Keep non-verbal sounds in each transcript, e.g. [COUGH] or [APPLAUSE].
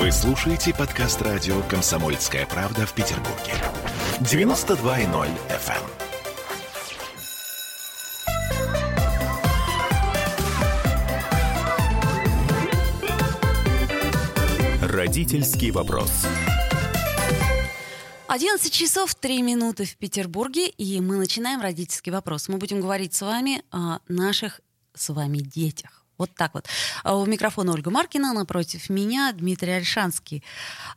Вы слушаете подкаст радио «Комсомольская правда» в Петербурге. 92.0 FM. Родительский вопрос. 11 часов 3 минуты в Петербурге, и мы начинаем родительский вопрос. Мы будем говорить с вами о наших с вами детях. Вот так вот. А у микрофона Ольга Маркина, напротив меня Дмитрий Альшанский.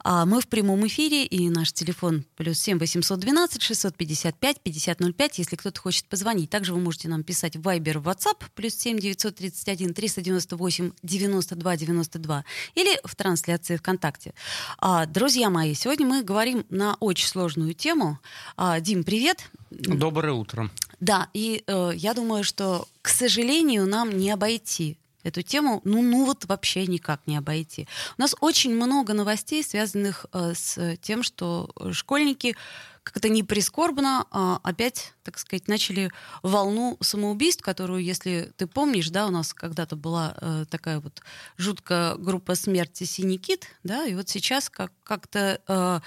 А мы в прямом эфире, и наш телефон плюс 7 812 655 5005, если кто-то хочет позвонить. Также вы можете нам писать в Viber, в WhatsApp, плюс 7 931 398 92 92, или в трансляции ВКонтакте. А, друзья мои, сегодня мы говорим на очень сложную тему. А, Дим, привет. Доброе утро. Да, и э, я думаю, что, к сожалению, нам не обойти эту тему, ну, ну вот вообще никак не обойти. У нас очень много новостей, связанных э, с тем, что школьники как это не прискорбно, а опять, так сказать, начали волну самоубийств, которую, если ты помнишь, да, у нас когда-то была э, такая вот жуткая группа смерти «Синий кит», да, и вот сейчас как- как-то э,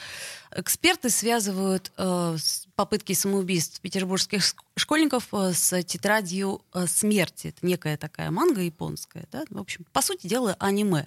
эксперты связывают э, попытки самоубийств петербургских школьников с тетрадью смерти. Это некая такая манга японская, да, в общем, по сути дела, аниме.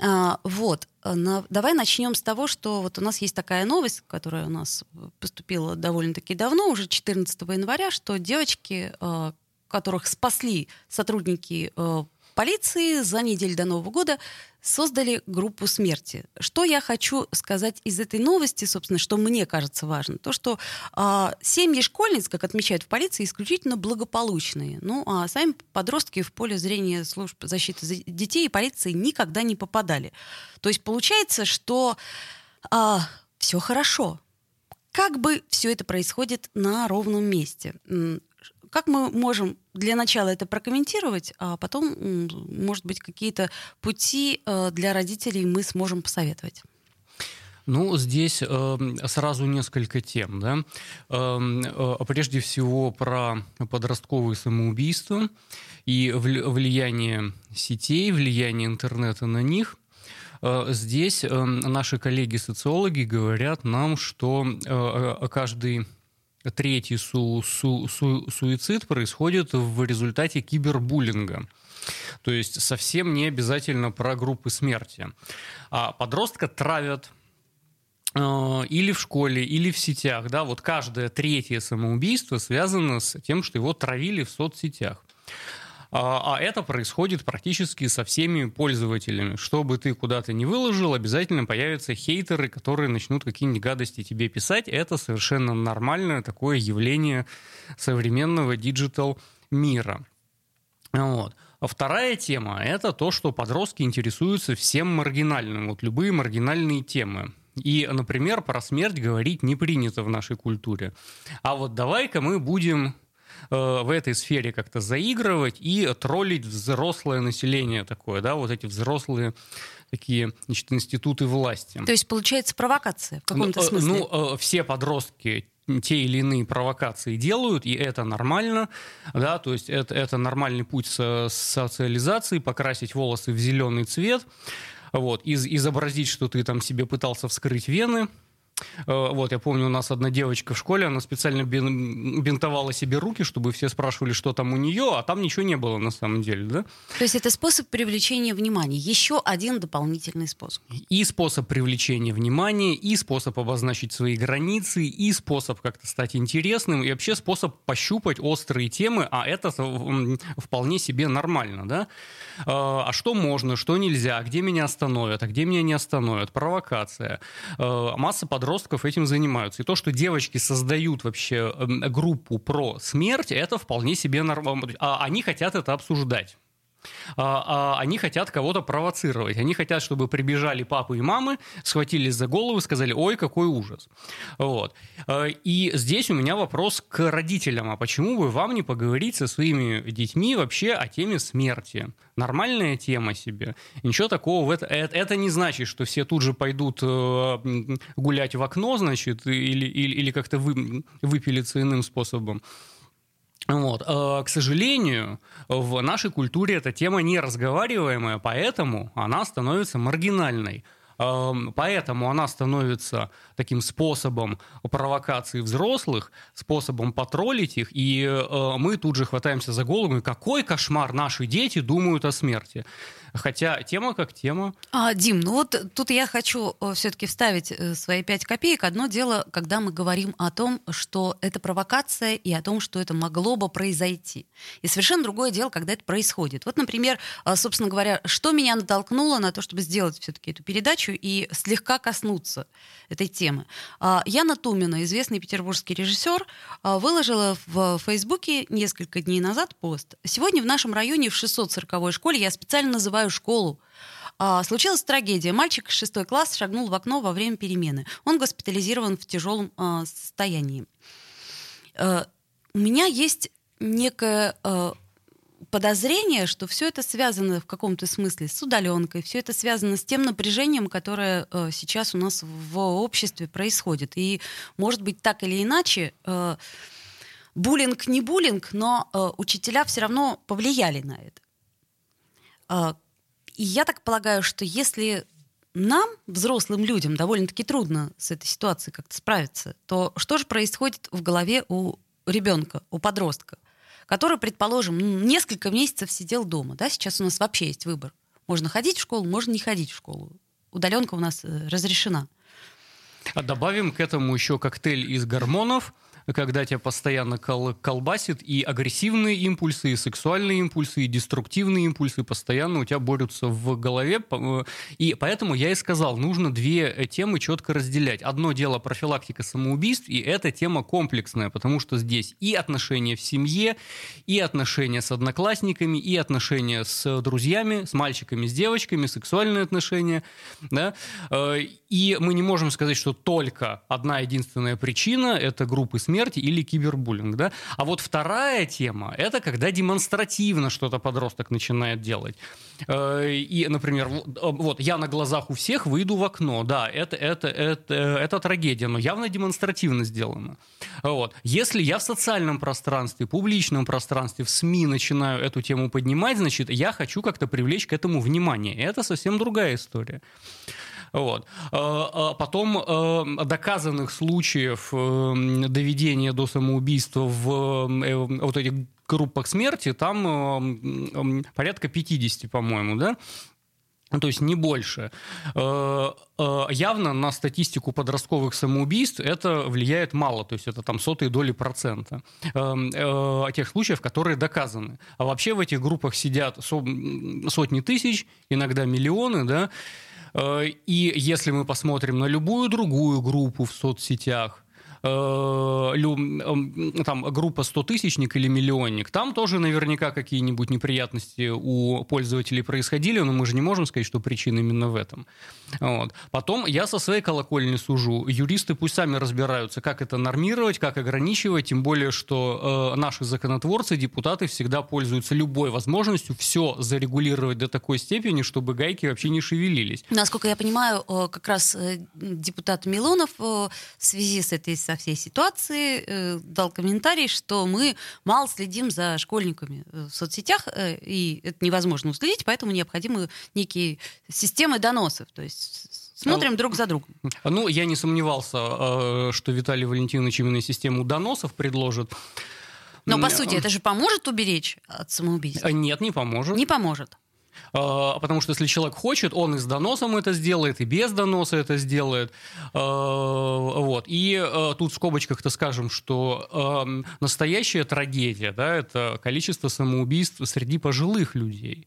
А, вот. На, давай начнем с того, что вот у нас есть такая новость, которая у нас поступила довольно-таки давно, уже 14 января, что девочки, а, которых спасли сотрудники а, полиции за неделю до Нового года создали группу смерти. Что я хочу сказать из этой новости, собственно, что мне кажется важно, то, что э, семьи школьниц, как отмечают в полиции, исключительно благополучные. Ну, а сами подростки в поле зрения служб защиты детей и полиции никогда не попадали. То есть получается, что э, все хорошо. Как бы все это происходит на ровном месте. Как мы можем для начала это прокомментировать, а потом, может быть, какие-то пути э, для родителей мы сможем посоветовать? Ну, здесь э, сразу несколько тем. Да? Эм, э, прежде всего про подростковые самоубийства и влияние сетей, влияние интернета на них. Э, здесь э, наши коллеги-социологи говорят нам, что э, каждый третий су су су суицид происходит в результате кибербуллинга. То есть совсем не обязательно про группы смерти. А подростка травят э, или в школе, или в сетях. Да? Вот каждое третье самоубийство связано с тем, что его травили в соцсетях. А, а это происходит практически со всеми пользователями. Что бы ты куда-то не выложил, обязательно появятся хейтеры, которые начнут какие-нибудь гадости тебе писать. Это совершенно нормальное такое явление современного digital мира. Вот. А вторая тема – это то, что подростки интересуются всем маргинальным, вот любые маргинальные темы. И, например, про смерть говорить не принято в нашей культуре. А вот давай-ка мы будем в этой сфере как-то заигрывать и троллить взрослое население такое, да, вот эти взрослые такие значит, институты власти. То есть получается провокация в каком-то ну, э, смысле? Ну, все подростки те или иные провокации делают, и это нормально, да, то есть это, это нормальный путь со социализации, покрасить волосы в зеленый цвет, вот, из, изобразить, что ты там себе пытался вскрыть вены, Э, вот, я помню, у нас одна девочка в школе, она специально бинтовала себе руки, чтобы все спрашивали, что там у нее, а там ничего не было на самом деле, да? То есть это способ привлечения внимания, еще один дополнительный способ. И способ привлечения внимания, и способ обозначить свои границы, и способ как-то стать интересным, и вообще способ пощупать острые темы, а это вполне себе нормально, да? Э, а что можно, что нельзя, где меня остановят, а где меня не остановят, провокация. Э, масса подростков подростков этим занимаются. И то, что девочки создают вообще эм, группу про смерть, это вполне себе нормально. А они хотят это обсуждать. А, а, они хотят кого-то провоцировать. Они хотят, чтобы прибежали папы и мамы, схватились за голову сказали, ой, какой ужас. Вот. А, и здесь у меня вопрос к родителям. А почему бы вам не поговорить со своими детьми вообще о теме смерти? Нормальная тема себе. Ничего такого в это... Это, это не значит, что все тут же пойдут э, гулять в окно, значит, или, или, или как-то вы, выпилиться иным способом. Вот. Э, к сожалению, в нашей культуре эта тема не разговариваемая, поэтому она становится маргинальной. Поэтому она становится таким способом провокации взрослых, способом потроллить их, и э, мы тут же хватаемся за голову, какой кошмар наши дети думают о смерти. Хотя тема как тема. А, Дим, ну вот тут я хочу э, все-таки вставить э, свои пять копеек. Одно дело, когда мы говорим о том, что это провокация и о том, что это могло бы произойти. И совершенно другое дело, когда это происходит. Вот, например, э, собственно говоря, что меня натолкнуло на то, чтобы сделать все-таки эту передачу и слегка коснуться этой темы. А, Яна Тумина, известный петербургский режиссер, выложила в Фейсбуке несколько дней назад пост. Сегодня в нашем районе в 640 школе я специально называю называю школу. А, случилась трагедия. Мальчик шестой класс шагнул в окно во время перемены. Он госпитализирован в тяжелом а, состоянии. А, у меня есть некое а, подозрение, что все это связано в каком-то смысле с удаленкой, все это связано с тем напряжением, которое а, сейчас у нас в обществе происходит. И, может быть, так или иначе, а, буллинг не буллинг, но а, учителя все равно повлияли на это. И я так полагаю, что если нам, взрослым людям, довольно-таки трудно с этой ситуацией как-то справиться, то что же происходит в голове у ребенка, у подростка, который, предположим, несколько месяцев сидел дома, да, сейчас у нас вообще есть выбор. Можно ходить в школу, можно не ходить в школу. Удаленка у нас э, разрешена. А добавим к этому еще коктейль из гормонов – когда тебя постоянно кол колбасит, и агрессивные импульсы, и сексуальные импульсы, и деструктивные импульсы постоянно у тебя борются в голове. Э, и поэтому я и сказал, нужно две э, темы четко разделять. Одно дело профилактика самоубийств, и эта тема комплексная, потому что здесь и отношения в семье, и отношения с одноклассниками, и отношения с друзьями, с мальчиками, с девочками, сексуальные отношения. Да? Э, и мы не можем сказать, что только одна единственная причина – это группы смерти, смерти или кибербуллинг. Да? А вот вторая тема – это когда демонстративно что-то подросток начинает делать. Э, и, например, э, вот я на глазах у всех выйду в окно. Да, это, это, это, это трагедия, но явно демонстративно сделано. Вот. Если я в социальном пространстве, публичном пространстве, в СМИ начинаю эту тему поднимать, значит, я хочу как-то привлечь к этому внимание. Это совсем другая история. Вот. А, а потом э, доказанных случаев э, доведения до самоубийства в э, вот этих группах смерти там порядка 50, по-моему, да? то есть не больше. Явно на статистику подростковых самоубийств это влияет мало, то есть это там сотые доли процента тех случаев, которые доказаны. А вообще в этих группах сидят сотни тысяч, иногда миллионы, да, Э, и если мы посмотрим на любую другую группу в соцсетях, Э, там группа 100 тысячник или миллионник, там тоже наверняка какие-нибудь неприятности у пользователей происходили, но мы же не можем сказать, что причина именно в этом. Вот. Потом я со своей колокольни сужу. Юристы пусть сами разбираются, как это нормировать, как ограничивать, тем более, что э, наши законотворцы, депутаты всегда пользуются любой возможностью все зарегулировать до такой степени, чтобы гайки вообще не шевелились. Насколько я понимаю, как раз э, депутат Милонов в связи с этой со всей ситуации э, дал комментарий, что мы мало следим за школьниками э, в соцсетях, э, и это невозможно уследить, поэтому необходимы некие системы доносов. То есть смотрим а, друг за другом. Ну, я не сомневался, что Виталий Валентинович именно систему доносов предложит. Но, по сути, это же поможет уберечь от самоубийства? Нет, не поможет. Не поможет. А, потому что если человек хочет, он и с доносом это сделает, и без доноса это сделает. А, вот. И а, тут в скобочках-то скажем, что настоящая трагедия, да, это количество самоубийств среди пожилых людей.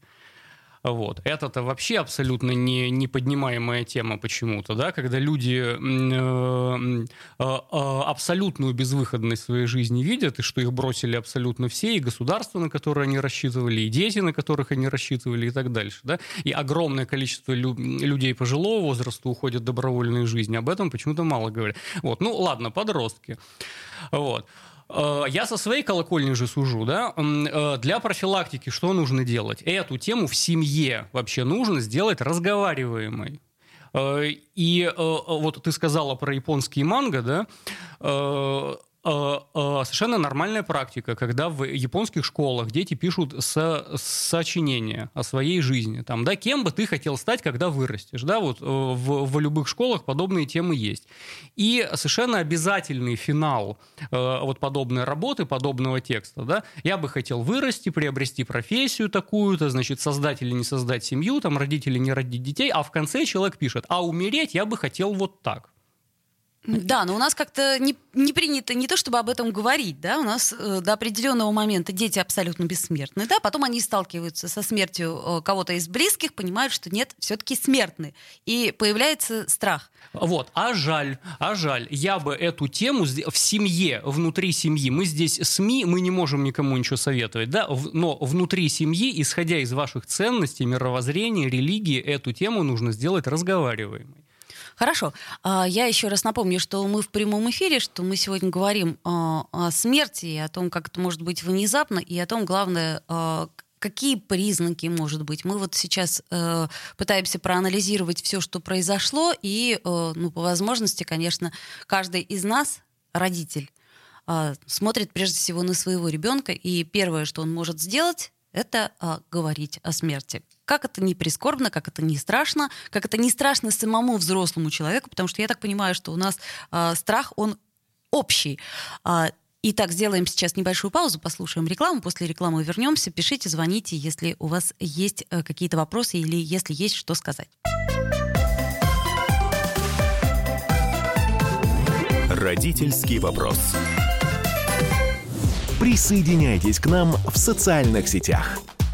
Вот. Это-то вообще абсолютно не, не поднимаемая тема почему-то, да, когда люди э, э, э, абсолютную безвыходность своей жизни видят, и что их бросили абсолютно все, и государство, на которое они рассчитывали, и дети, на которых они рассчитывали, и так дальше. Да? И огромное количество лю- людей пожилого возраста уходят в добровольную жизнь. Об этом почему-то мало говорят. Вот. Ну, ладно, подростки. Вот. Э, я со своей колокольни же сужу, да, э, для профилактики что нужно делать? Эту тему в семье вообще нужно сделать разговариваемой. Э, и вот ты сказала про японский манго, да, совершенно нормальная практика, когда в японских школах дети пишут со сочинения о своей жизни. Там, да, кем бы ты хотел стать, когда вырастешь. Да, вот в, в любых школах подобные темы есть. И совершенно обязательный финал вот подобной работы, подобного текста. Да, я бы хотел вырасти, приобрести профессию такую-то, значит, создать или не создать семью, там, родить или не родить детей, а в конце человек пишет, а умереть я бы хотел вот так. Да, но у нас как-то не, не принято не то, чтобы об этом говорить, да, у нас э, до определенного момента дети абсолютно бессмертны, да, потом они сталкиваются со смертью э, кого-то из близких, понимают, что нет, все-таки смертны, и появляется страх. Вот, а жаль, а жаль, я бы эту тему в семье, внутри семьи, мы здесь СМИ, мы не можем никому ничего советовать, да, но внутри семьи, исходя из ваших ценностей, мировоззрения, религии, эту тему нужно сделать разговариваемой. Хорошо. А, я еще раз напомню, что мы в прямом эфире, что мы сегодня говорим а, о смерти, и о том, как это может быть внезапно, и о том, главное, а, какие признаки, может быть. Мы вот сейчас э, пытаемся проанализировать все, что произошло, и, э, ну, по возможности, конечно, каждый из нас, родитель, смотрит прежде всего на своего ребенка, и первое, что он может сделать, это говорить о смерти. Как это не прискорбно, как это не страшно, как это не страшно самому взрослому человеку, потому что я так понимаю, что у нас э, страх, он общий. Э, Итак, сделаем сейчас небольшую паузу, послушаем рекламу. После рекламы вернемся. Пишите, звоните, если у вас есть э, какие-то вопросы или если есть что сказать. Родительский вопрос. Присоединяйтесь к нам в социальных сетях.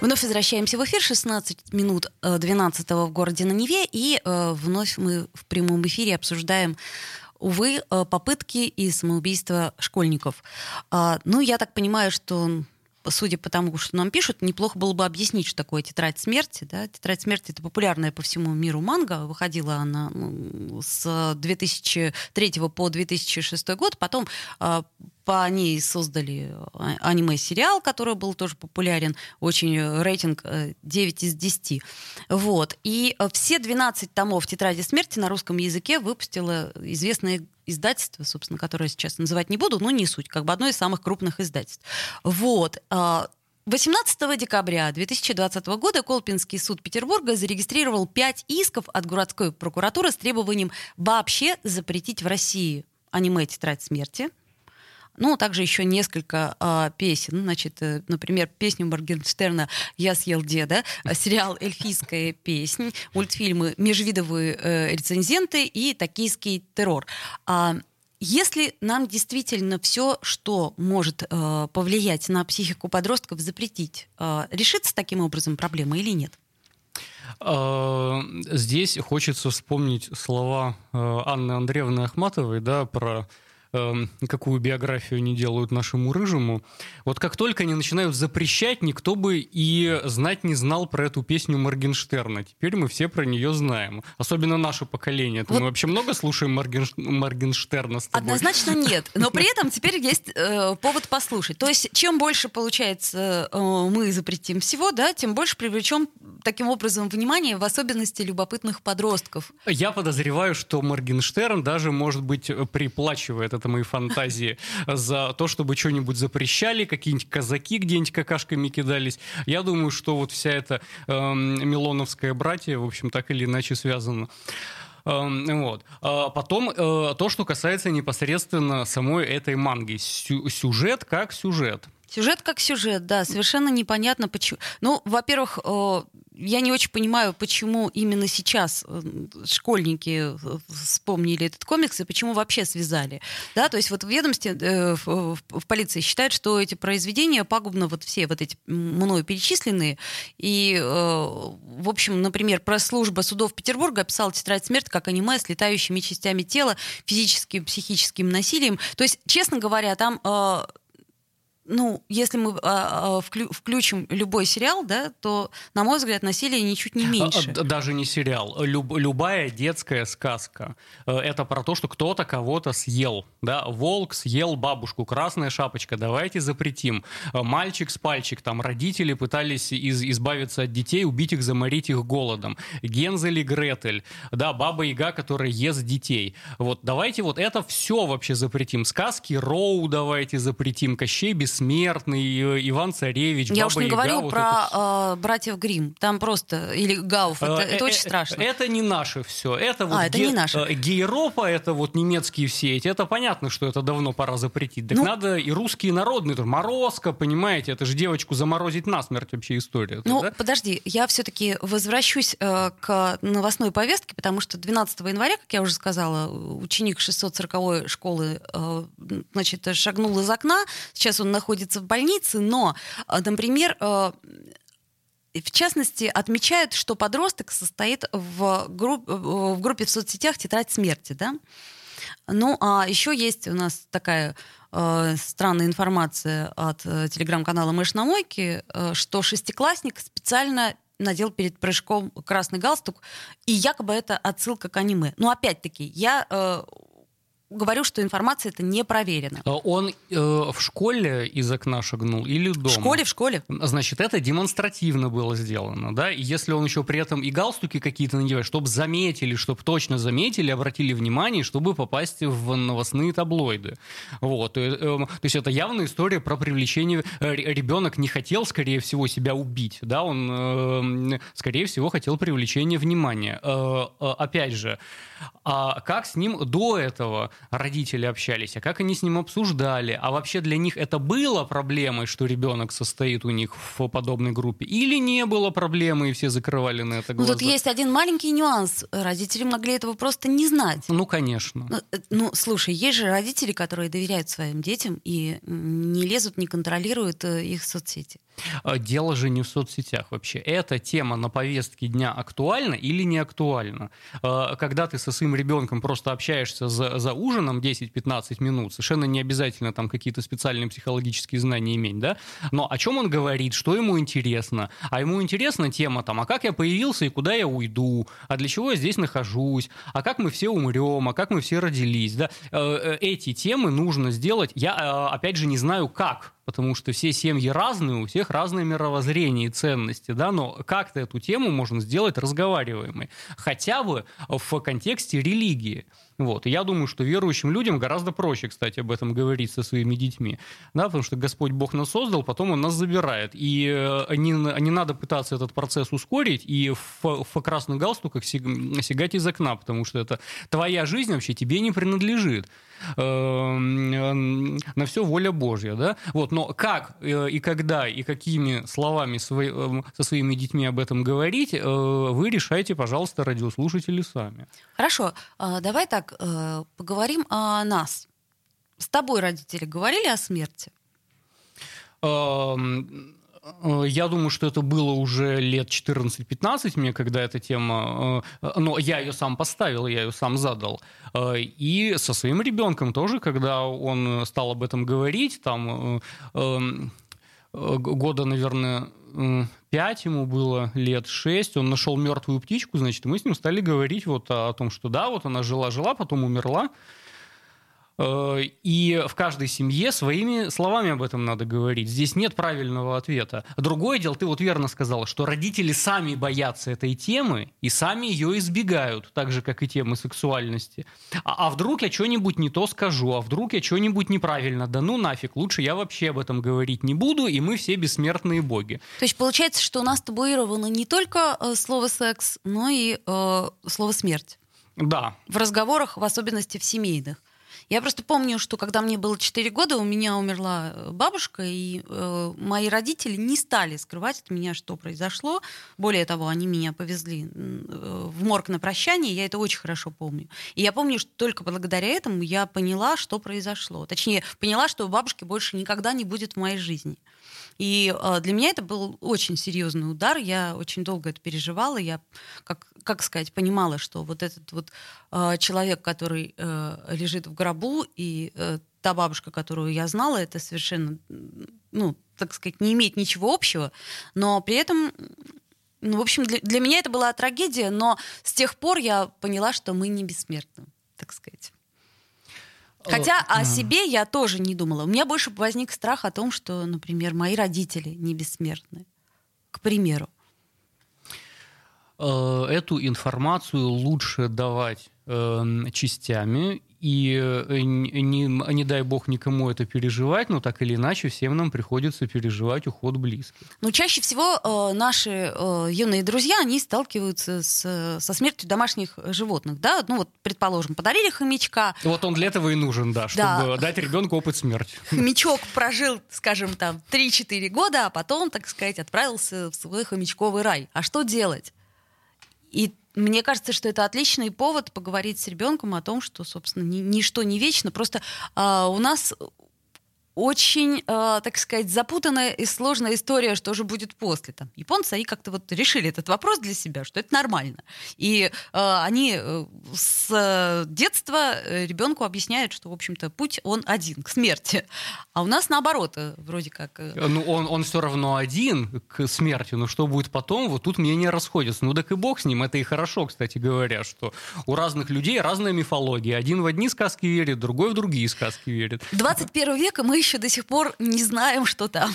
Вновь возвращаемся в эфир. 16 минут 12 э, в городе на Неве. И э, вновь мы в прямом эфире обсуждаем увы, э, попытки и самоубийства школьников. А, ну, я так понимаю, что судя по тому, что нам пишут, неплохо было бы объяснить, что такое тетрадь смерти. Да? Тетрадь смерти это популярная по всему миру манга. Выходила она ну, с 2003 по 2006 год. Потом а, по ней создали а, аниме-сериал, который был тоже популярен, очень э, рейтинг 9 э, из 10. Вот. И э, все 12 томов «Тетради смерти» на русском языке выпустила известная издательство, собственно, которое сейчас называть не буду, но не суть, как бы одно из самых крупных издательств. Вот. 18 а, декабря 2020 года Колпинский суд Петербурга зарегистрировал пять исков от городской прокуратуры с требованием вообще запретить в России аниме «Тетрадь смерти», ну, также еще несколько э, песен. Значит, э, например, песню Моргенштерна «Я съел деда», сериал «Эльфийская песнь», мультфильмы «Межвидовые э, рецензенты» и «Токийский террор». А, если нам действительно все, что может э, повлиять на психику подростков, запретить, э, решится таким образом проблема или нет? А, здесь хочется вспомнить слова э, Анны Андреевны Ахматовой да, про какую биографию они делают нашему рыжему, вот как только они начинают запрещать, никто бы и знать не знал про эту песню Моргенштерна. Теперь мы все про нее знаем. Особенно наше поколение. Вот. Мы вообще много слушаем Морген... Моргенштерна с тобой? Однозначно нет. Но [LAUGHS] при этом теперь есть э, повод послушать. То есть чем больше, получается, э, мы запретим всего, да, тем больше привлечем таким образом внимание, в особенности любопытных подростков. Я подозреваю, что Моргенштерн даже, может быть, приплачивает это мои фантазии, за то, чтобы что-нибудь запрещали, какие-нибудь казаки где-нибудь какашками кидались. Я думаю, что вот вся эта э, Милоновская братья, в общем, так или иначе связана. Эм, вот. А потом э, то, что касается непосредственно самой этой манги. Сюжет как сюжет. Сюжет как сюжет, да, совершенно непонятно почему. Ну, во-первых, э, я не очень понимаю, почему именно сейчас э, школьники э, вспомнили этот комикс и почему вообще связали. Да, то есть вот в ведомстве, в, полиции считают, что эти произведения пагубно вот все вот эти мною перечисленные. И, в общем, например, пресс-служба судов Петербурга описала «Тетрадь смерти» как аниме с летающими частями тела, физическим, психическим насилием. То есть, честно говоря, там ну, если мы а, а, вклю, включим любой сериал, да, то, на мой взгляд, насилие ничуть не меньше. А, даже не сериал. Люб, любая детская сказка. Э, это про то, что кто-то кого-то съел. Да? Волк съел бабушку, красная шапочка, давайте запретим. Э, мальчик с пальчик, там родители пытались из, избавиться от детей, убить их, заморить их голодом. Гензель и Гретель, да, баба Яга, которая ест детей. Вот давайте вот это все вообще запретим. Сказки Роу давайте запретим, Кощей без бессмертный, э, Иван Царевич, Я Баба уж не Яга, говорю вот про это... э, братьев Грим. Там просто или Гауф. Это, это очень страшно. Это не наше все. Это вот а, это ге... не наше. Гейропа, это вот немецкие все эти. Это понятно, что это давно пора запретить. Так ну... надо и русские народные. Морозко, понимаете, это же девочку заморозить насмерть вообще история. Ну, да? подожди, я все-таки возвращусь э, к новостной повестке, потому что 12 января, как я уже сказала, ученик 640 школы э, значит, шагнул из окна. Сейчас он находится в больнице, но, э, например, э, в частности, отмечают, что подросток состоит в, групп, в группе в соцсетях «Тетрадь смерти». Да? Ну, а еще есть у нас такая э, странная информация от э, телеграм-канала «Мышь на мойке», э, что шестиклассник специально надел перед прыжком красный галстук, и якобы это отсылка к аниме. Но опять-таки, я э, говорю, что информация это не проверена. А он э, в школе из окна шагнул или дома? В школе, в школе. Значит, это демонстративно было сделано, да? И если он еще при этом и галстуки какие-то надевает, чтобы заметили, чтобы точно заметили, обратили внимание, чтобы попасть в новостные таблоиды. Вот. Э, э, то есть это явная история про привлечение. Э, ребенок не хотел, скорее всего, себя убить, да? Он, э, скорее всего, хотел привлечения внимания. Э, э, опять же, а как с ним до этого родители общались, а как они с ним обсуждали, а вообще для них это было проблемой, что ребенок состоит у них в подобной группе, или не было проблемы, и все закрывали на это глаза? Ну, тут есть один маленький нюанс. Родители могли этого просто не знать. Ну, конечно. Ну, э, ну слушай, есть же родители, которые доверяют своим детям и не лезут, не контролируют э, их соцсети. А, дело же не в соцсетях вообще. Эта тема на повестке дня актуальна или не актуальна? А, когда ты со своим ребенком просто общаешься за, за ужином 10-15 минут, совершенно не обязательно там какие-то специальные психологические знания иметь, да? Но о чем он говорит, что ему интересно? А ему интересна тема там, а как я появился и куда я уйду? А для чего я здесь нахожусь? А как мы все умрем? А как мы все родились? Да? Э, э, эти темы нужно сделать. Я, э, опять же, не знаю, как потому что все семьи разные, у всех разное мировоззрение и ценности, да, но как-то эту тему можно сделать разговариваемой, хотя бы в контексте религии. Вот. И я думаю, что верующим людям гораздо проще, кстати, об этом говорить со своими детьми. Да, потому что Господь Бог нас создал, потом Он нас забирает. И э, не, не надо пытаться этот процесс ускорить и в, в красных галстуках сигать из окна, потому что это твоя жизнь вообще тебе не принадлежит. Эм, на все воля Божья. Да? Вот. Но как э, и когда и какими словами со своими детьми об этом говорить, э, вы решайте, пожалуйста, радиослушатели сами. Хорошо. А, давай так так, э, поговорим о нас. С тобой родители говорили о смерти? Э, я думаю, что это было уже лет 14-15 мне, когда эта тема... Э, но я ее сам поставил, я ее сам задал. И со своим ребенком тоже, когда он стал об этом говорить, там эм, года, наверное, пять ему было, лет шесть, он нашел мертвую птичку, значит, мы с ним стали говорить вот о, о том, что да, вот она жила-жила, потом умерла, Э, и в каждой семье своими словами об этом надо говорить. Здесь нет правильного ответа. Другое дело, ты вот верно сказала, что родители сами боятся этой темы и сами ее избегают, так же, как и темы сексуальности. А, а вдруг я что-нибудь не то скажу, а вдруг я что-нибудь неправильно, да ну нафиг, лучше я вообще об этом говорить не буду, и мы все бессмертные боги. То есть получается, что у нас табуировано не только э, слово секс, но и э, слово смерть. Да. В разговорах, в особенности в семейных. Я просто помню, что когда мне было 4 года, у меня умерла э, бабушка, и э, мои родители не стали скрывать от меня, что произошло. Более того, они меня повезли э, в морг на прощание, я это очень хорошо помню. И я помню, что только благодаря этому я поняла, что произошло. Точнее, поняла, что бабушки больше никогда не будет в моей жизни. И э, для меня это был очень серьезный удар. Я очень долго это переживала. Я, как, как сказать, понимала, что вот этот вот э, человек, который э, лежит в гробу, и э, та бабушка, которую я знала, это совершенно, ну, так сказать, не имеет ничего общего, но при этом ну, в общем, для, для меня это была трагедия, но с тех пор я поняла, что мы не бессмертны, так сказать. Хотя о себе я тоже не думала. У меня больше возник страх о том, что, например, мои родители не бессмертны. К примеру. Э, эту информацию лучше давать эм, частями и э, не, не дай бог никому это переживать, но так или иначе всем нам приходится переживать уход близких. Ну, чаще всего э, наши э, юные друзья, они сталкиваются с, со смертью домашних животных, да, ну вот, предположим, подарили хомячка. Вот он для этого и нужен, да, чтобы да. дать ребенку опыт смерти. Хомячок прожил, скажем, там 3-4 года, а потом, так сказать, отправился в свой хомячковый рай. А что делать? И мне кажется, что это отличный повод поговорить с ребенком о том, что, собственно, ни, ничто не вечно. Просто э, у нас очень, э, так сказать, запутанная и сложная история, что же будет после. Там, японцы, они как-то вот решили этот вопрос для себя, что это нормально. И э, они э, с детства э, ребенку объясняют, что, в общем-то, путь он один, к смерти. А у нас наоборот, э, вроде как... Ну, он, он все равно один к смерти, но что будет потом, вот тут мнения расходятся. Ну, так и бог с ним, это и хорошо, кстати говоря, что у разных людей разная мифология. Один в одни сказки верит, другой в другие сказки верит. 21 века мы еще до сих пор не знаем, что там.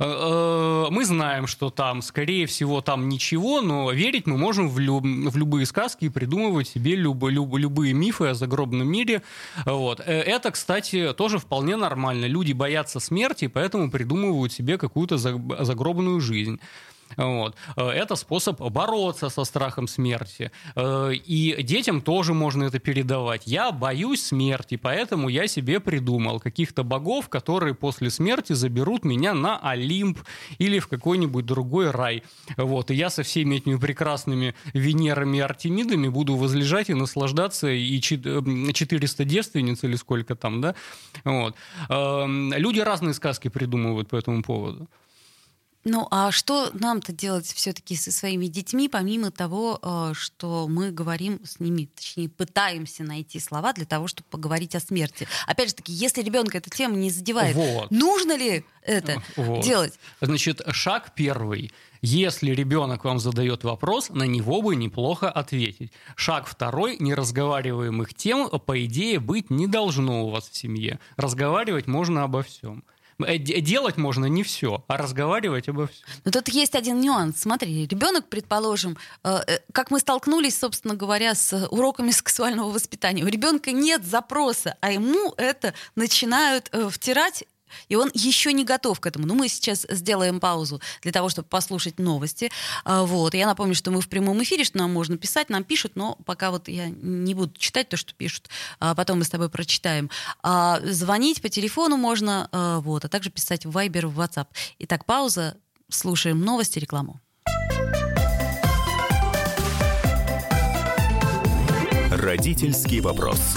Э, э, мы знаем, что там, скорее всего, там ничего, но верить мы можем в, люб, в любые сказки и придумывать себе люб, люб, любые мифы о загробном мире. Вот. Э, это, кстати, тоже вполне нормально. Люди боятся смерти, поэтому придумывают себе какую-то загробную жизнь. Вот. Э, это способ бороться со страхом смерти. Э, и детям тоже можно это передавать. Я боюсь смерти, поэтому я себе придумал каких-то богов, которые после смерти заберут меня на Олимп или в какой-нибудь другой рай. Вот. И я со всеми этими прекрасными Венерами и Артемидами буду возлежать и наслаждаться, и 400 девственниц или сколько там, да? Вот. Эм, люди разные сказки придумывают по этому поводу. Ну, а что нам-то делать все-таки со своими детьми, помимо того, э, что мы говорим с ними, точнее, пытаемся найти слова для того, чтобы поговорить о смерти? Опять же таки, если ребенка эта тема не задевает, вот. нужно ли это вот. делать? Значит, шаг первый. Если ребенок вам задает вопрос, на него бы неплохо ответить. Шаг второй. Неразговариваемых тем, по идее, быть не должно у вас в семье. Разговаривать можно обо всем. Э, делать можно не все, а разговаривать обо всем. Но тут есть один нюанс. Смотри, ребенок, предположим, э, э, как мы столкнулись, собственно говоря, с уроками сексуального воспитания. У ребенка нет запроса, а ему это начинают втирать и он еще не готов к этому. Но мы сейчас сделаем паузу для того, чтобы послушать новости. А, вот. Я напомню, что мы в прямом эфире, что нам можно писать, нам пишут, но пока вот я не буду читать то, что пишут. А потом мы с тобой прочитаем. А звонить по телефону можно, вот, а также писать в Viber, в WhatsApp. Итак, пауза. Слушаем новости, рекламу. Родительский вопрос.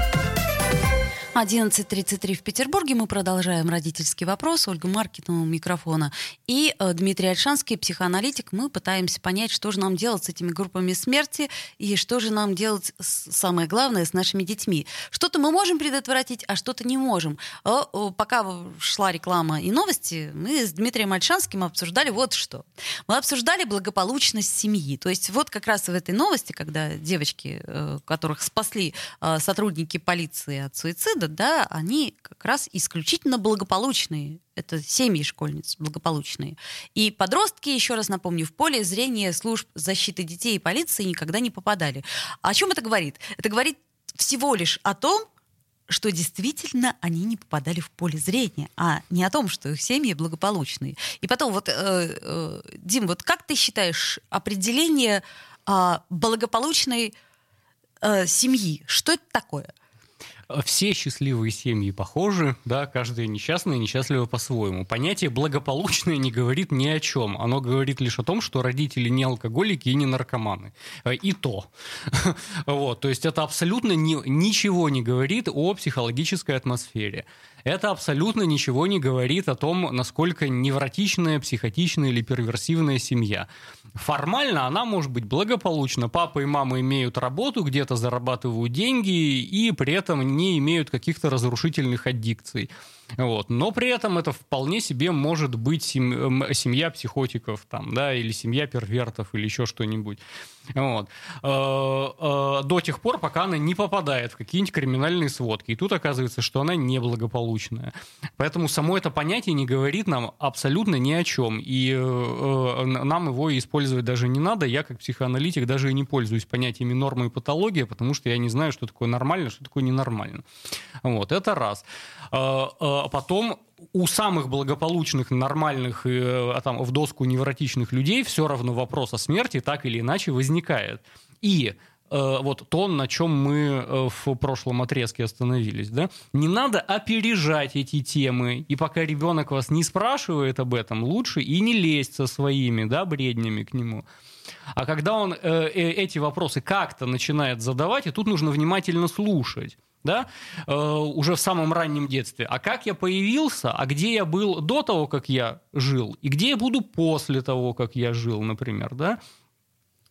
11.33 в Петербурге. Мы продолжаем родительский вопрос. Ольга Маркина у микрофона. И э, Дмитрий Альшанский, психоаналитик. Мы пытаемся понять, что же нам делать с этими группами смерти и что же нам делать, с, самое главное, с нашими детьми. Что-то мы можем предотвратить, а что-то не можем. Э, э, пока шла реклама и новости, мы с Дмитрием Альшанским обсуждали вот что. Мы обсуждали благополучность семьи. То есть вот как раз в этой новости, когда девочки, э, которых спасли э, сотрудники полиции от суицида, да, они как раз исключительно благополучные. Это семьи школьниц благополучные. И подростки, еще раз напомню, в поле зрения служб защиты детей и полиции никогда не попадали. А о чем это говорит? Это говорит всего лишь о том, что действительно они не попадали в поле зрения, а не о том, что их семьи благополучные. И потом, вот, э, э, Дим, вот как ты считаешь определение э, благополучной э, семьи? Что это такое? Все счастливые семьи похожи, да, каждая несчастная несчастлива по-своему. Понятие благополучное не говорит ни о чем. Оно говорит лишь о том, что родители не алкоголики и не наркоманы. Э, и то. [LAUGHS] Вот, то есть это абсолютно ни, ничего не говорит о психологической атмосфере. Это абсолютно ничего не говорит о том, насколько невротичная, психотичная или перверсивная семья. Формально она может быть благополучна. Папа и мама имеют работу, где-то зарабатывают деньги и при этом не имеют каких-то разрушительных аддикций. Вот. Но при этом это вполне себе может быть семья психотиков там, да, или семья первертов, или еще что-нибудь. Вот. Э, э, до тех пор, пока она не попадает в какие-нибудь криминальные сводки. И тут оказывается, что она неблагополучная. Поэтому само это понятие не говорит нам абсолютно ни о чем. И э, нам его использовать даже не надо. Я, как психоаналитик, даже и не пользуюсь понятиями нормы и патология, потому что я не знаю, что такое нормально, что такое ненормально. Вот, это раз. Потом у самых благополучных, нормальных, э, а там, в доску невротичных людей все равно вопрос о смерти так или иначе возникает. И э, вот то, на чем мы э, в прошлом отрезке остановились, да, не надо опережать эти темы, и пока ребенок вас не спрашивает об этом, лучше и не лезть со своими, да, бреднями к нему. А когда он э, эти вопросы как-то начинает задавать, и тут нужно внимательно слушать да, э, уже в самом раннем детстве. А как я появился, а где я был до того, как я жил, и где я буду после того, как я жил, например, да.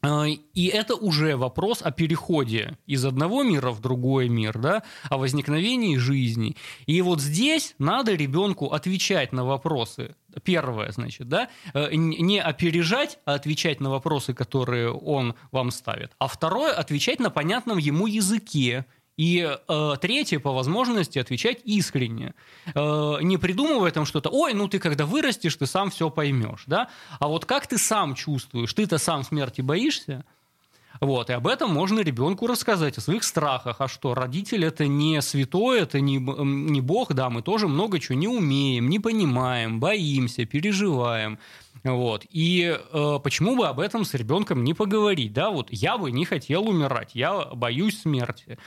Э, и это уже вопрос о переходе из одного мира в другой мир, да, о возникновении жизни. И вот здесь надо ребенку отвечать на вопросы. Первое, значит, да, э, не опережать, а отвечать на вопросы, которые он вам ставит. А второе, отвечать на понятном ему языке, и э, третье, по возможности, отвечать искренне. Э, не придумывая там что-то, ой, ну ты когда вырастешь, ты сам все поймешь. Да? А вот как ты сам чувствуешь, ты-то сам смерти боишься? Вот, и об этом можно ребенку рассказать, о своих страхах. А что, родитель это не святой, это не, не Бог, да, мы тоже много чего не умеем, не понимаем, боимся, переживаем. Вот. И э, почему бы об этом с ребенком не поговорить? Да, вот я бы не хотел умирать, я боюсь смерти.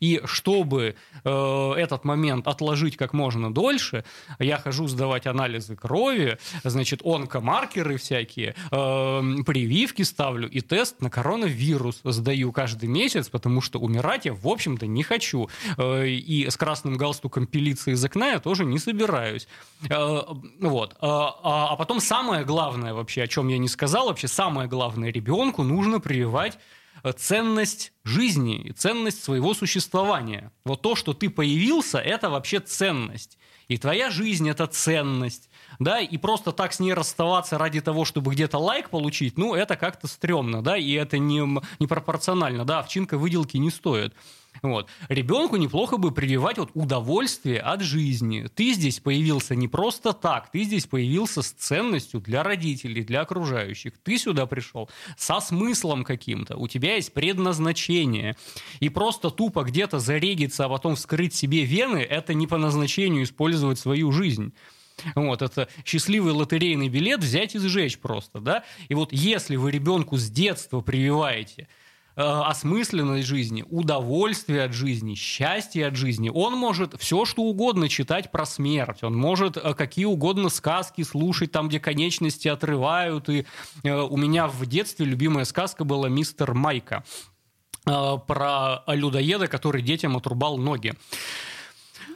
И чтобы э, этот момент отложить как можно дольше, я хожу сдавать анализы крови, значит, онкомаркеры всякие, э, прививки ставлю и тест на коронавирус сдаю каждый месяц, потому что умирать я, в общем-то, не хочу. Э, и с красным галстуком пилиться из окна я тоже не собираюсь. Э, вот. Э, а, а потом самое главное, вообще, о чем я не сказал, вообще самое главное, ребенку нужно прививать э, ценность жизни и ценность своего существования. Вот то, что ты появился, это вообще ценность. И твоя жизнь – это ценность. Да, и просто так с ней расставаться ради того, чтобы где-то лайк получить, ну, это как-то стрёмно, да, и это не, не пропорционально, да, овчинка выделки не стоит. Вот. Ребенку неплохо бы прививать вот удовольствие от жизни. Ты здесь появился не просто так, ты здесь появился с ценностью для родителей, для окружающих. Ты сюда пришел со смыслом каким-то, у тебя есть предназначение. И просто тупо где-то зарегиться, а потом вскрыть себе вены, это не по назначению использовать свою жизнь. Вот, это счастливый лотерейный билет взять и сжечь просто, да? И вот если вы ребенку с детства прививаете – осмысленность жизни, удовольствие от жизни, счастье от жизни. Он может все, что угодно читать про смерть. Он может э, какие угодно сказки слушать, там, где конечности отрывают. И э, у меня в детстве любимая сказка была «Мистер Майка» про людоеда, который детям отрубал ноги.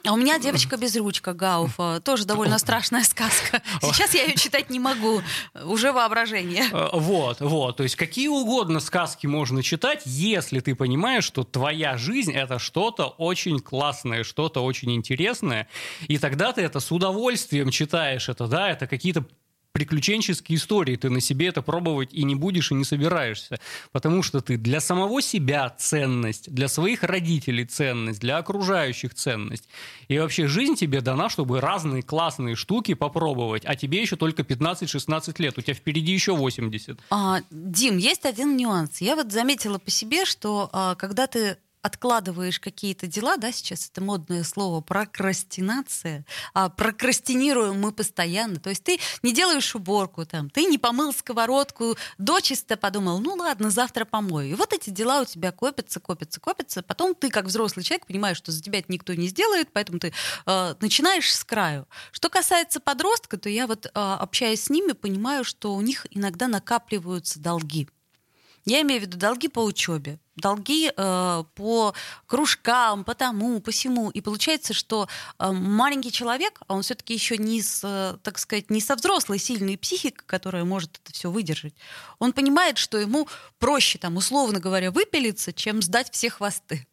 А у меня девочка без ручка Гауфа. Тоже довольно страшная сказка. [LAUGHS] Сейчас я ее читать не могу. Уже воображение. Э, Вот, вот. То есть какие угодно сказки можно читать, если ты понимаешь, что твоя жизнь это что-то очень классное, что-то очень интересное, и тогда ты это с удовольствием читаешь. Это да, это какие-то приключенческие истории. Ты на себе это пробовать и не будешь, и не собираешься. Потому что ты для самого себя ценность, для своих родителей ценность, для окружающих ценность. И вообще жизнь тебе дана, чтобы разные классные штуки попробовать. А тебе еще только 15-16 лет. У тебя впереди еще 80. А, Дим, есть один нюанс. Я вот заметила по себе, что а, когда ты откладываешь какие-то дела, да, сейчас это модное слово прокрастинация, а прокрастинируем мы постоянно, то есть ты не делаешь уборку, там, ты не помыл сковородку, дочисто подумал, ну ладно, завтра помою. И вот эти дела у тебя копятся, копятся, копятся, потом ты как взрослый человек понимаешь, что за тебя это никто не сделает, поэтому ты э, начинаешь с краю. Что касается подростка, то я вот, э, общаясь с ними, понимаю, что у них иногда накапливаются долги. Я имею в виду долги по учебе, долги э, по кружкам, по тому, по всему. И получается, что э, маленький человек, а он все-таки еще не с, э, так сказать, не со взрослой сильной психикой, которая может это все выдержать. Он понимает, что ему проще, там, условно говоря, выпилиться, чем сдать все хвосты.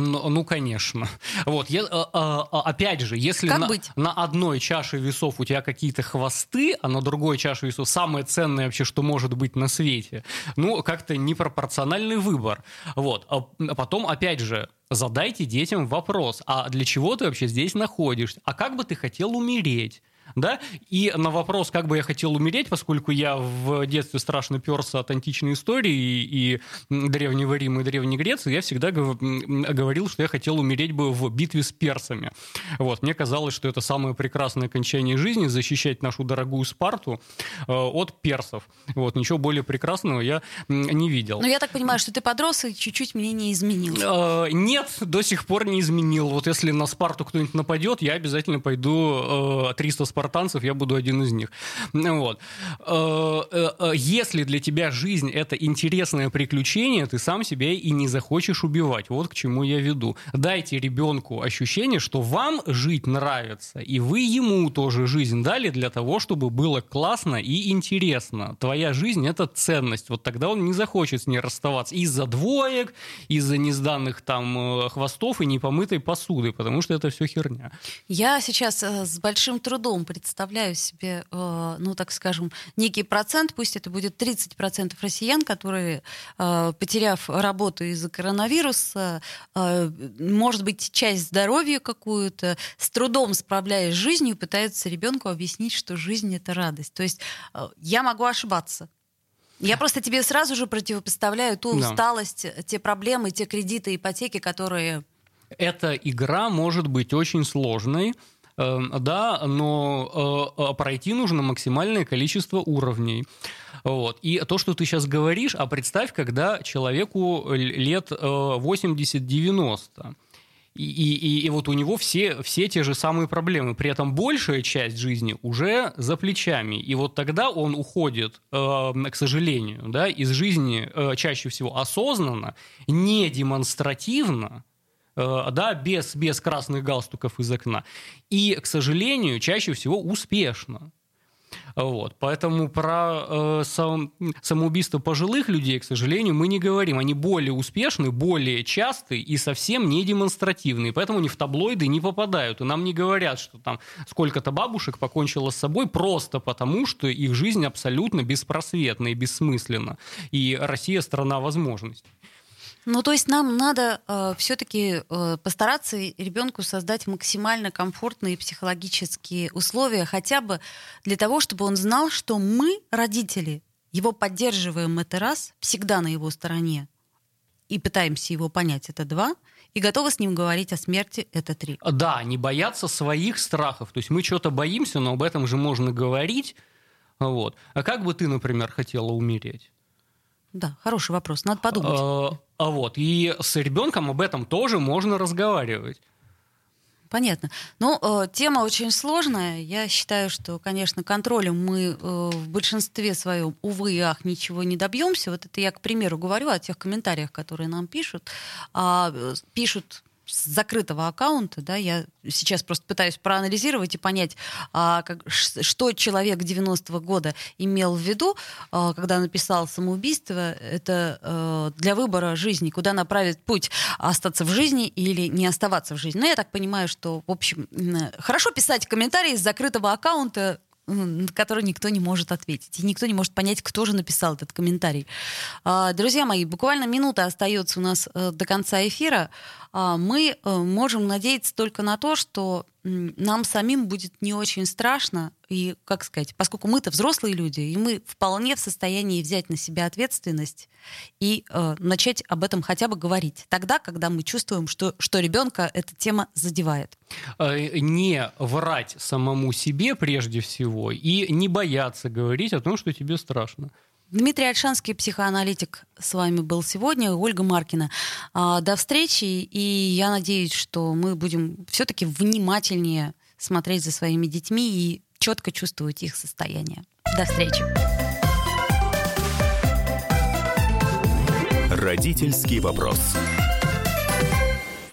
Ну, конечно. [LAUGHS] Вот, я, а, а, опять же, если Как на, быть? на одной чаше весов у тебя какие-то хвосты, а на другой чаше весов самое ценное вообще, что может быть на свете, ну, как-то непропорциональный выбор. Вот. А а потом, опять же, задайте детям вопрос, а для чего ты вообще здесь находишься? А как бы ты хотел умереть? Да? И на вопрос, как бы я хотел умереть, поскольку я в детстве страшно перся от античной истории и, и Древнего Рима и Древней Греции, я всегда говорил, что я хотел умереть бы в битве с персами. Вот. Мне казалось, что это самое прекрасное окончание жизни, защищать нашу дорогую Спарту э, от персов. Вот. Ничего более прекрасного я не видел. Но я так понимаю, что ты подрос и чуть-чуть мнение изменил. Э, Нет, до сих пор не изменил. Вот если на Спарту кто-нибудь нападет, я обязательно пойду э, 300 спартанцев, я буду один из них. Вот. Э, э, э, Если для тебя жизнь это интересное приключение, ты сам себя и не захочешь убивать. Вот к чему я веду. Дайте ребенку ощущение, что вам жить нравится, и вы ему тоже жизнь дали для того, чтобы было классно и интересно. Твоя жизнь это ценность. Вот тогда он не захочет с ней расставаться из-за двоек, из-за несданных там хвостов и непомытой посуды, потому что это все херня. Я сейчас с большим трудом представляю себе, э, ну, так скажем, некий процент, пусть это будет 30% россиян, которые, э, потеряв работу из-за коронавируса, э, может быть, часть здоровья какую-то, с трудом справляясь с жизнью, пытаются ребенку объяснить, что жизнь — это радость. То есть э, я могу ошибаться. Я просто тебе сразу же противопоставляю ту Да. усталость, те проблемы, те кредиты, ипотеки, которые Эта игра может быть очень сложной, да, но э, э, пройти нужно максимальное количество уровней. Вот. И то, что ты сейчас говоришь, а представь, когда человеку лет э, 80-90. И, и, и- и вот у него все, все те же самые проблемы. При этом большая часть жизни уже за плечами. И вот тогда он уходит, э, к сожалению, да, из жизни э, чаще всего осознанно, не демонстративно, э, да, без, без красных галстуков из окна. И, к сожалению, чаще всего успешно. Вот. Поэтому про э, сам- самоубийство пожилых людей, к сожалению, мы не говорим. Они более успешны, более частые и совсем не демонстративные. Поэтому они в таблоиды не попадают. И нам не говорят, что там сколько-то бабушек покончило с собой просто потому, что их жизнь абсолютно беспросветна и бессмысленна. И Россия страна возможностей. Ну, то есть нам надо э, все-таки э, постараться ребенку создать максимально комфортные психологические условия, хотя бы для того, чтобы он знал, что мы, родители, его поддерживаем это раз, всегда на его стороне, и пытаемся его понять, это два, и готовы с ним говорить о смерти, это три. Да, не бояться своих страхов. То есть мы что-то боимся, но об этом же можно говорить. Вот. А как бы ты, например, хотела умереть? Да, хороший вопрос, надо подумать. А, а вот. И с ребенком об этом тоже можно разговаривать. Понятно. Ну, э, тема очень сложная. Я считаю, что, конечно, контролем мы э, в большинстве своем, увы и ах, ничего не добьемся. Вот это я, к примеру, говорю о тех комментариях, которые нам пишут. А, э, пишут с закрытого аккаунта, да, я сейчас просто пытаюсь проанализировать и понять, а, как, что человек 90-го года имел в виду, а, когда написал самоубийство, это а, для выбора жизни, куда направить путь, остаться в жизни или не оставаться в жизни. Но я так понимаю, что, в общем, хорошо писать комментарии с закрытого аккаунта, на который никто не может ответить. И никто не может понять, кто же написал этот комментарий. А, друзья мои, буквально минута остается у нас э, до конца эфира. А, мы э, можем надеяться только на то, что нам самим будет не очень страшно, и, как сказать, поскольку мы-то взрослые люди, и мы вполне в состоянии взять на себя ответственность и э, начать об этом хотя бы говорить. Тогда, когда мы чувствуем, что, что ребенка эта тема задевает. Э, не врать самому себе прежде всего и не бояться говорить о том, что тебе страшно. Дмитрий Альшанский, психоаналитик, с вами был сегодня, Ольга Маркина. А, до встречи, и я надеюсь, что мы будем все-таки внимательнее смотреть за своими детьми и четко чувствовать их состояние. До встречи. Родительский вопрос.